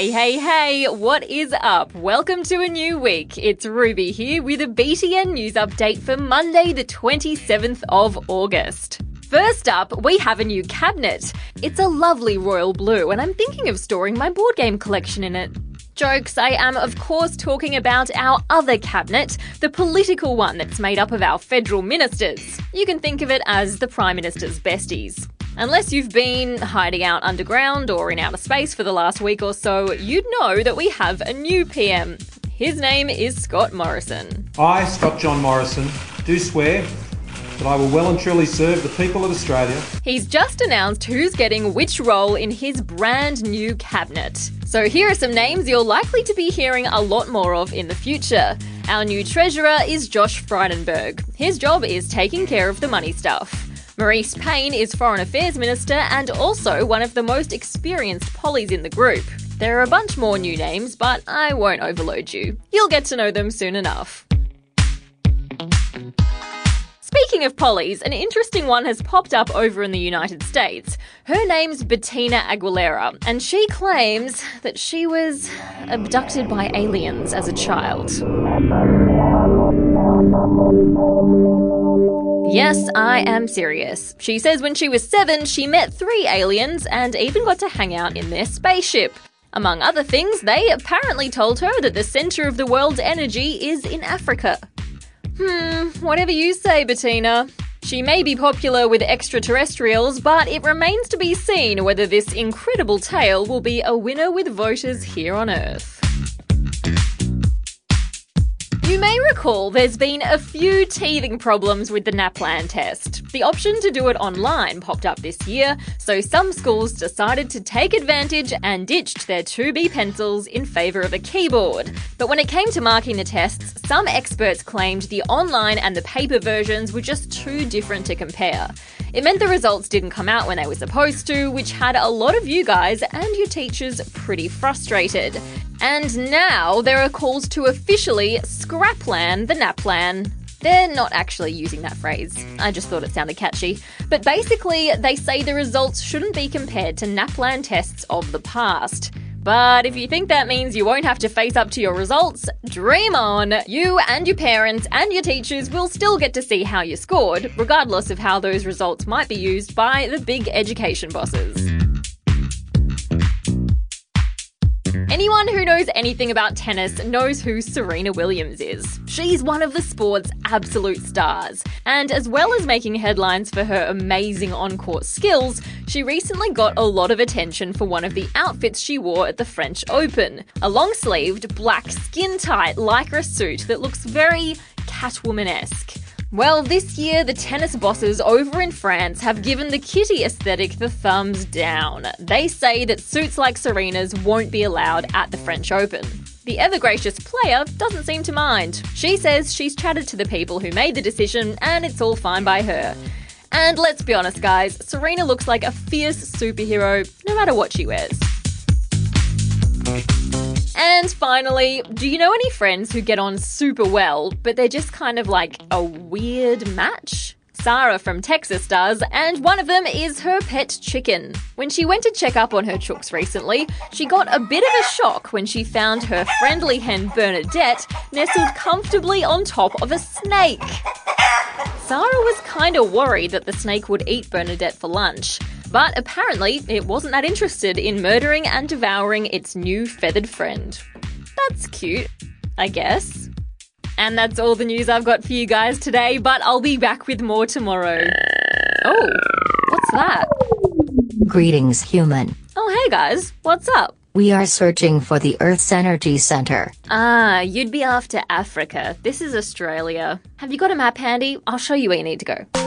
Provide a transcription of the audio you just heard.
Hey, hey, hey, what is up? Welcome to a new week. It's Ruby here with a BTN news update for Monday, the 27th of August. First up, we have a new cabinet. It's a lovely royal blue, and I'm thinking of storing my board game collection in it. Jokes, I am of course talking about our other cabinet, the political one that's made up of our federal ministers. You can think of it as the Prime Minister's besties. Unless you've been hiding out underground or in outer space for the last week or so, you'd know that we have a new PM. His name is Scott Morrison. I, Scott John Morrison, do swear that I will well and truly serve the people of Australia. He's just announced who's getting which role in his brand new cabinet. So here are some names you're likely to be hearing a lot more of in the future. Our new treasurer is Josh Frydenberg. His job is taking care of the money stuff. Marise Payne is Foreign Affairs Minister and also one of the most experienced pollies in the group. There are a bunch more new names, but I won't overload you. You'll get to know them soon enough. Speaking of pollies, an interesting one has popped up over in the United States. Her name's Bettina Aguilera, and she claims that she was abducted by aliens as a child. Yes, I am serious. She says when she was seven, she met three aliens and even got to hang out in their spaceship. Among other things, they apparently told her that the center of the world's energy is in Africa. Hmm, whatever you say, Bettina. She may be popular with extraterrestrials, but it remains to be seen whether this incredible tale will be a winner with voters here on Earth. May recall there's been a few teething problems with the NAPLAN test. The option to do it online popped up this year, so some schools decided to take advantage and ditched their 2B pencils in favour of a keyboard. But when it came to marking the tests, some experts claimed the online and the paper versions were just too different to compare. It meant the results didn't come out when they were supposed to, which had a lot of you guys and your teachers pretty frustrated. And now there are calls to officially scraplan the NAPLAN. They're not actually using that phrase. I just thought it sounded catchy. But basically, they say the results shouldn't be compared to NAPLAN tests of the past. But if you think that means you won't have to face up to your results, dream on! You and your parents and your teachers will still get to see how you scored, regardless of how those results might be used by the big education bosses. Who knows anything about tennis knows who Serena Williams is. She's one of the sport's absolute stars. And as well as making headlines for her amazing on court skills, she recently got a lot of attention for one of the outfits she wore at the French Open a long sleeved, black, skin tight lycra suit that looks very Catwoman esque. Well, this year, the tennis bosses over in France have given the kitty aesthetic the thumbs down. They say that suits like Serena's won't be allowed at the French Open. The ever gracious player doesn't seem to mind. She says she's chatted to the people who made the decision and it's all fine by her. And let's be honest, guys, Serena looks like a fierce superhero no matter what she wears. And finally, do you know any friends who get on super well, but they're just kind of like a weird match? Sarah from Texas does, and one of them is her pet chicken. When she went to check up on her chooks recently, she got a bit of a shock when she found her friendly hen Bernadette nestled comfortably on top of a snake. Sarah was kinda worried that the snake would eat Bernadette for lunch. But apparently, it wasn't that interested in murdering and devouring its new feathered friend. That's cute, I guess. And that's all the news I've got for you guys today, but I'll be back with more tomorrow. Oh, what's that? Greetings, human. Oh, hey guys, what's up? We are searching for the Earth's energy center. Ah, you'd be after Africa. This is Australia. Have you got a map handy? I'll show you where you need to go.